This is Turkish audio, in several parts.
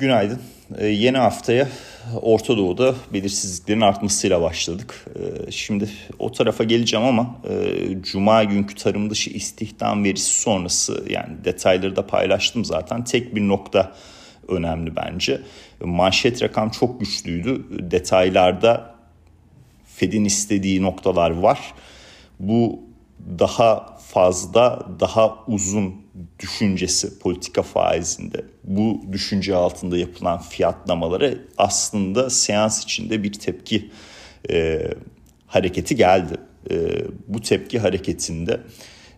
Günaydın. Ee, yeni haftaya Orta Doğu'da belirsizliklerin artmasıyla başladık. Ee, şimdi o tarafa geleceğim ama e, Cuma günkü tarım dışı istihdam verisi sonrası yani detayları da paylaştım zaten. Tek bir nokta önemli bence. Manşet rakam çok güçlüydü. Detaylarda Fed'in istediği noktalar var. Bu daha fazla, daha uzun düşüncesi politika faizinde bu düşünce altında yapılan fiyatlamalara aslında seans içinde bir tepki e, hareketi geldi. E, bu tepki hareketinde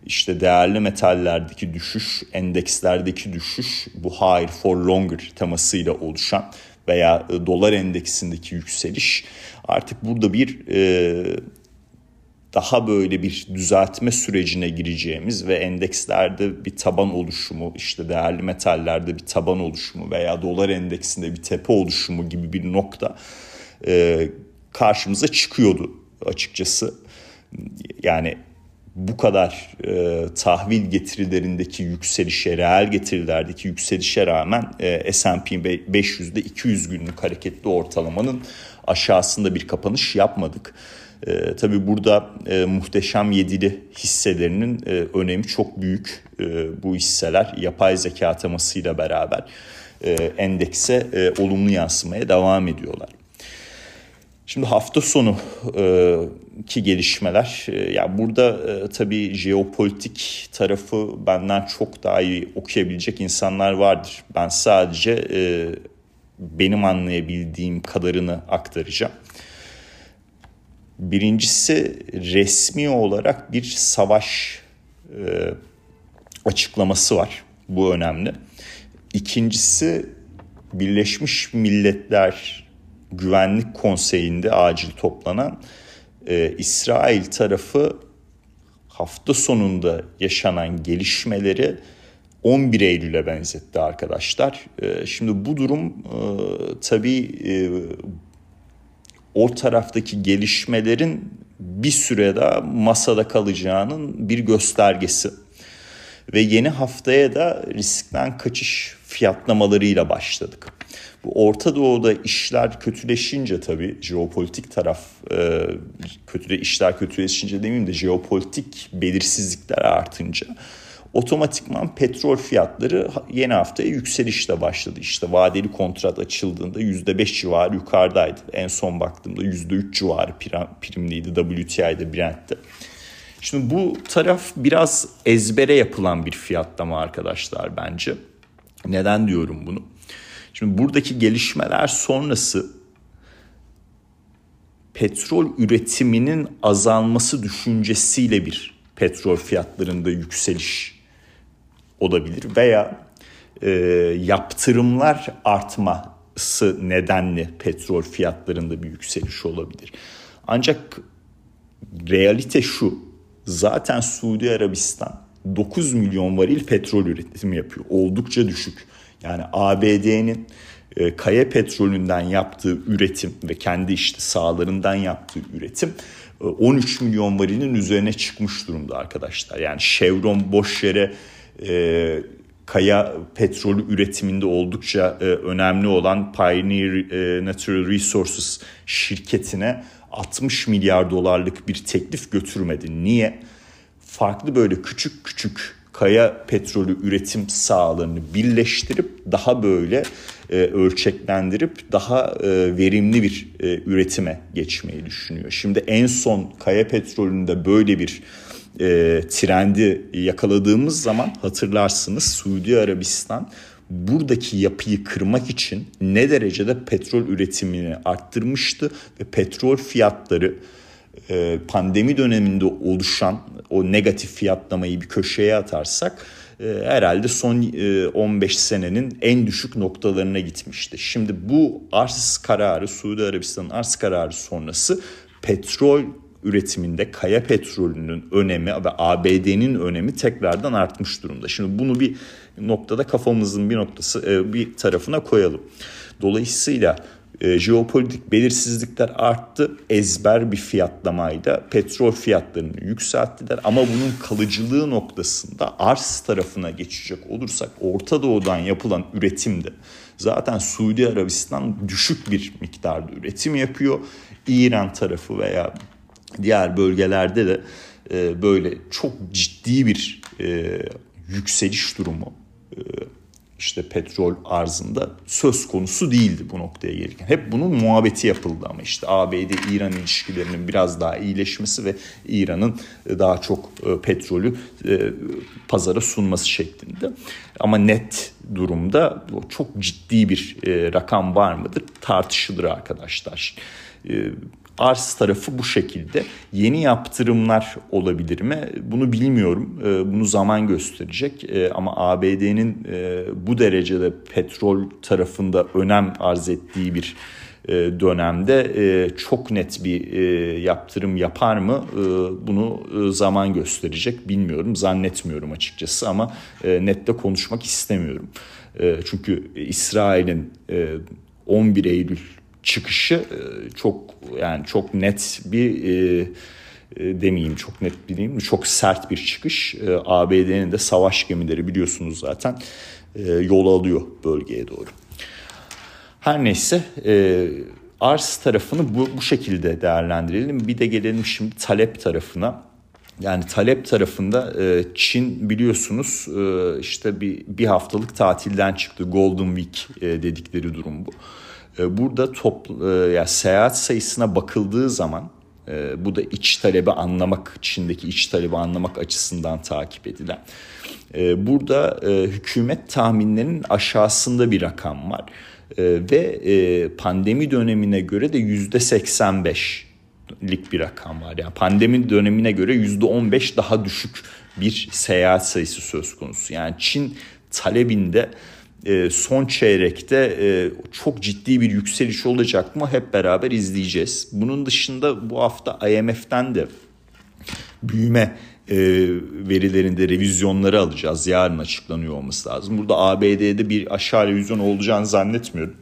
işte değerli metallerdeki düşüş, endekslerdeki düşüş bu higher for longer temasıyla oluşan veya dolar endeksindeki yükseliş artık burada bir e, daha böyle bir düzeltme sürecine gireceğimiz ve endekslerde bir taban oluşumu, işte değerli metallerde bir taban oluşumu veya dolar endeksinde bir tepe oluşumu gibi bir nokta e, karşımıza çıkıyordu açıkçası. Yani bu kadar e, tahvil getirilerindeki yükselişe, reel getirilerdeki yükselişe rağmen e, S&P 500'de 200 günlük hareketli ortalamanın aşağısında bir kapanış yapmadık. E, tabii burada e, muhteşem yedili hisselerinin e, önemi çok büyük. E, bu hisseler yapay zeka temasıyla beraber e, endekse e, olumlu yansımaya devam ediyorlar. Şimdi hafta sonu e, ki gelişmeler e, ya burada e, tabii jeopolitik tarafı benden çok daha iyi okuyabilecek insanlar vardır. Ben sadece e, benim anlayabildiğim kadarını aktaracağım. Birincisi resmi olarak bir savaş e, açıklaması var. Bu önemli. İkincisi Birleşmiş Milletler Güvenlik Konseyi'nde acil toplanan e, İsrail tarafı hafta sonunda yaşanan gelişmeleri 11 Eylül'e benzetti arkadaşlar. E, şimdi bu durum e, tabii e, o taraftaki gelişmelerin bir süre daha masada kalacağının bir göstergesi. Ve yeni haftaya da riskten kaçış fiyatlamalarıyla başladık. Bu Orta Doğu'da işler kötüleşince tabii jeopolitik taraf e, kötüle işler kötüleşince demeyeyim de jeopolitik belirsizlikler artınca otomatikman petrol fiyatları yeni haftaya yükselişle başladı. İşte vadeli kontrat açıldığında %5 civarı yukarıdaydı. En son baktığımda %3 civarı primliydi WTI'de Brent'te. Şimdi bu taraf biraz ezbere yapılan bir fiyatlama arkadaşlar bence. Neden diyorum bunu? Şimdi buradaki gelişmeler sonrası petrol üretiminin azalması düşüncesiyle bir petrol fiyatlarında yükseliş olabilir veya e, yaptırımlar artması nedenli petrol fiyatlarında bir yükseliş olabilir. Ancak realite şu zaten Suudi Arabistan 9 milyon varil petrol üretimi yapıyor. Oldukça düşük. Yani ABD'nin e, kaya petrolünden yaptığı üretim ve kendi işte sahalarından yaptığı üretim 13 e, milyon varilin üzerine çıkmış durumda arkadaşlar. Yani Chevron boş yere e, kaya petrolü üretiminde oldukça e, önemli olan Pioneer e, Natural Resources şirketine 60 milyar dolarlık bir teklif götürmedi. Niye? Farklı böyle küçük küçük kaya petrolü üretim sahalarını birleştirip daha böyle e, ölçeklendirip daha e, verimli bir e, üretime geçmeyi düşünüyor. Şimdi en son kaya petrolünde böyle bir e, trendi yakaladığımız zaman hatırlarsınız Suudi Arabistan buradaki yapıyı kırmak için ne derecede petrol üretimini arttırmıştı ve petrol fiyatları e, pandemi döneminde oluşan o negatif fiyatlamayı bir köşeye atarsak e, herhalde son e, 15 senenin en düşük noktalarına gitmişti. Şimdi bu arz kararı Suudi Arabistan'ın arz kararı sonrası petrol üretiminde kaya petrolünün önemi ve ABD'nin önemi tekrardan artmış durumda. Şimdi bunu bir noktada kafamızın bir noktası e, bir tarafına koyalım. Dolayısıyla e, jeopolitik belirsizlikler arttı. Ezber bir fiyatlamayla petrol fiyatlarını yükselttiler. Ama bunun kalıcılığı noktasında arz tarafına geçecek olursak Orta Doğu'dan yapılan üretimde zaten Suudi Arabistan düşük bir miktarda üretim yapıyor. İran tarafı veya diğer bölgelerde de e, böyle çok ciddi bir e, yükseliş durumu e, işte petrol arzında söz konusu değildi bu noktaya gelirken. Hep bunun muhabbeti yapıldı ama işte ABD-İran ilişkilerinin biraz daha iyileşmesi ve İran'ın e, daha çok e, petrolü e, pazara sunması şeklinde. Ama net durumda çok ciddi bir rakam var mıdır tartışılır arkadaşlar arz tarafı bu şekilde. Yeni yaptırımlar olabilir mi? Bunu bilmiyorum. Ee, bunu zaman gösterecek. Ee, ama ABD'nin e, bu derecede petrol tarafında önem arz ettiği bir e, dönemde e, çok net bir yaptırım yapar mı bunu zaman gösterecek bilmiyorum zannetmiyorum açıkçası ama nette konuşmak istemiyorum çünkü İsrail'in 11 Eylül çıkışı e, çok yani çok net bir e, e, demeyeyim çok net bir diyeyim çok sert bir çıkış. ABD'nin de savaş gemileri biliyorsunuz zaten e, yol alıyor bölgeye doğru. Her neyse e, arz tarafını bu, bu şekilde değerlendirelim. Bir de gelelim şimdi talep tarafına. Yani talep tarafında Çin biliyorsunuz işte bir, bir haftalık tatilden çıktı. Golden Week dedikleri durum bu. Ee, burada top, e, yani seyahat sayısına bakıldığı zaman e, bu da iç talebi anlamak, içindeki iç talebi anlamak açısından takip edilen. E, burada hükümet tahminlerinin aşağısında bir rakam var. Ve pandemi dönemine göre de yüzde 85 lik bir rakam var. Yani pandemi dönemine göre yüzde 15 daha düşük bir seyahat sayısı söz konusu. Yani Çin talebinde e, son çeyrekte e, çok ciddi bir yükseliş olacak mı hep beraber izleyeceğiz. Bunun dışında bu hafta IMF'den de büyüme e, verilerinde revizyonları alacağız. Yarın açıklanıyor olması lazım. Burada ABD'de bir aşağı revizyon olacağını zannetmiyorum.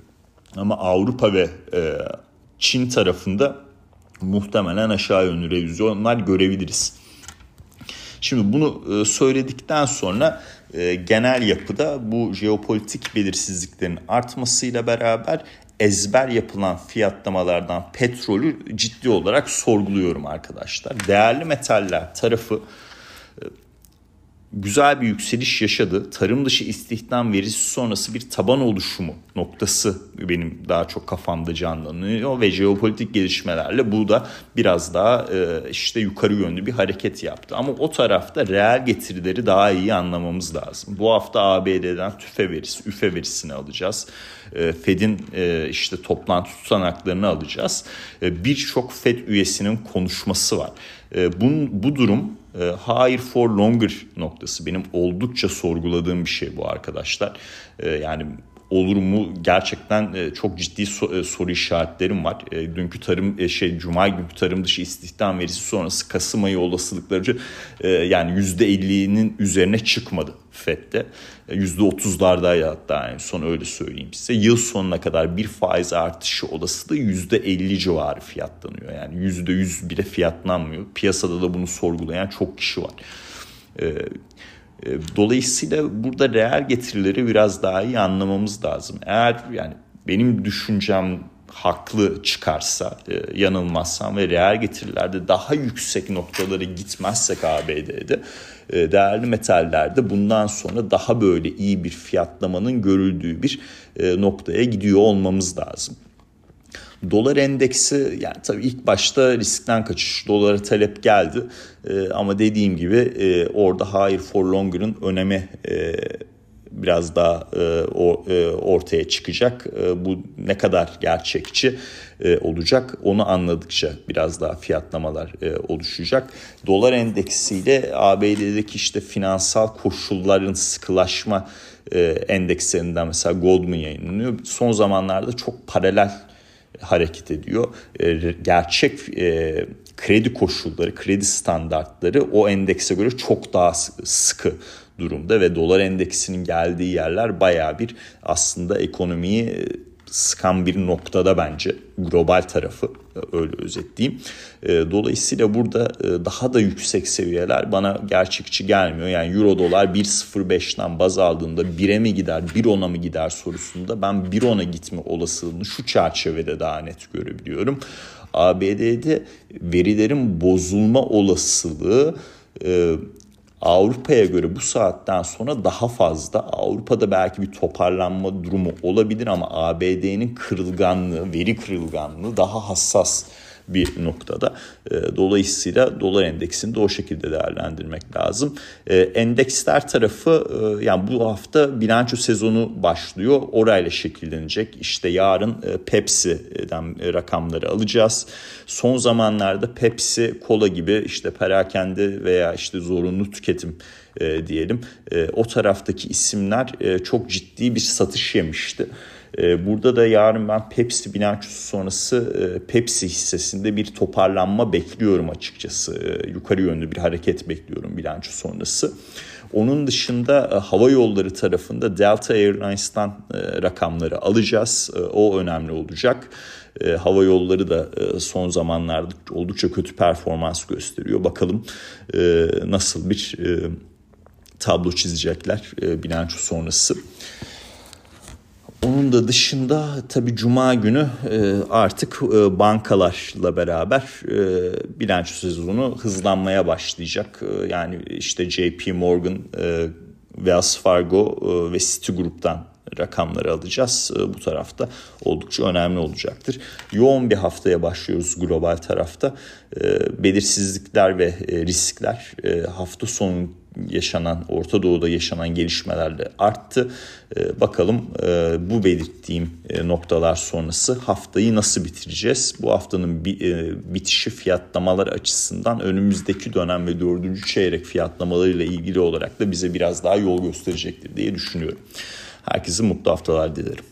Ama Avrupa ve Çin tarafında muhtemelen aşağı yönlü revizyonlar görebiliriz. Şimdi bunu söyledikten sonra e, genel yapıda bu jeopolitik belirsizliklerin artmasıyla beraber ezber yapılan fiyatlamalardan petrolü ciddi olarak sorguluyorum arkadaşlar. Değerli metaller tarafı e, güzel bir yükseliş yaşadı. Tarım dışı istihdam verisi sonrası bir taban oluşumu noktası benim daha çok kafamda canlanıyor ve jeopolitik gelişmelerle bu da biraz daha e, işte yukarı yönlü bir hareket yaptı. Ama o tarafta reel getirileri daha iyi anlamamız lazım. Bu hafta ABD'den tüfe verisi, üfe verisini alacağız. E, Fed'in e, işte toplantı tutanaklarını alacağız. Birçok Fed üyesinin konuşması var. Bu, bu durum higher for longer noktası benim oldukça sorguladığım bir şey bu arkadaşlar. Yani olur mu gerçekten e, çok ciddi e, soru işaretlerim var. E, dünkü tarım şey Cuma günkü tarım dışı istihdam verisi sonrası Kasım ayı olasılıkları yani %50'nin üzerine çıkmadı FED'de. %30'lardaydı hatta en son öyle söyleyeyim size. Yıl sonuna kadar bir faiz artışı olasılığı %50 civarı fiyatlanıyor. Yani %100 bile fiyatlanmıyor. Piyasada da bunu sorgulayan çok kişi var. E, dolayısıyla burada reel getirileri biraz daha iyi anlamamız lazım. Eğer yani benim düşüncem haklı çıkarsa, e, yanılmazsam ve reel getirilerde daha yüksek noktalara gitmezsek ABD'de e, değerli metallerde bundan sonra daha böyle iyi bir fiyatlamanın görüldüğü bir noktaya gidiyor olmamız lazım. Dolar endeksi yani tabii ilk başta riskten kaçış dolara talep geldi e, ama dediğim gibi e, orada higher for longer'ın önemi e, biraz daha e, o, e, ortaya çıkacak. E, bu ne kadar gerçekçi e, olacak onu anladıkça biraz daha fiyatlamalar e, oluşacak. Dolar endeksiyle ABD'deki işte finansal koşulların sıkılaşma e, endekslerinden mesela Goldman yayınlanıyor. Son zamanlarda çok paralel hareket ediyor. E, gerçek e, kredi koşulları, kredi standartları o endekse göre çok daha sıkı durumda ve dolar endeksinin geldiği yerler baya bir aslında ekonomiyi sıkan bir noktada bence global tarafı öyle özetleyeyim. Dolayısıyla burada daha da yüksek seviyeler bana gerçekçi gelmiyor. Yani euro dolar 1.05'ten baz aldığında 1'e mi gider 1.10'a mı gider sorusunda ben 1.10'a gitme olasılığını şu çerçevede daha net görebiliyorum. ABD'de verilerin bozulma olasılığı Avrupa'ya göre bu saatten sonra daha fazla. Avrupa'da belki bir toparlanma durumu olabilir ama ABD'nin kırılganlığı, veri kırılganlığı daha hassas bir noktada. Ee, dolayısıyla dolar endeksini de o şekilde değerlendirmek lazım. Ee, endeksler tarafı e, yani bu hafta bilanço sezonu başlıyor. Orayla şekillenecek. İşte yarın e, Pepsi'den rakamları alacağız. Son zamanlarda Pepsi, kola gibi işte perakende veya işte zorunlu tüketim e, diyelim. o taraftaki isimler çok ciddi bir satış yemişti. Ee, burada da yarın ben Pepsi bilançosu sonrası e, Pepsi hissesinde bir toparlanma bekliyorum açıkçası. Ee, yukarı yönlü bir hareket bekliyorum bilanço sonrası. Onun dışında e, hava yolları tarafında Delta Airlines'tan e, rakamları alacağız. O önemli olacak. Hava yolları da son zamanlarda oldukça kötü performans gösteriyor. Bakalım nasıl bir tablo çizecekler bilanço sonrası. Onun da dışında tabii cuma günü e, artık e, bankalarla beraber e, bilanço sezonu hızlanmaya başlayacak. Yani işte JP Morgan, Wells Fargo ve Citigroup'tan rakamları alacağız. Bu tarafta oldukça önemli olacaktır. Yoğun bir haftaya başlıyoruz global tarafta. Belirsizlikler ve riskler hafta sonu yaşanan Orta Doğu'da yaşanan gelişmelerle arttı. Ee, bakalım e, bu belirttiğim e, noktalar sonrası haftayı nasıl bitireceğiz? Bu haftanın e, bitişi fiyatlamalar açısından önümüzdeki dönem ve dördüncü çeyrek fiyatlamalarıyla ilgili olarak da bize biraz daha yol gösterecektir diye düşünüyorum. Herkese mutlu haftalar dilerim.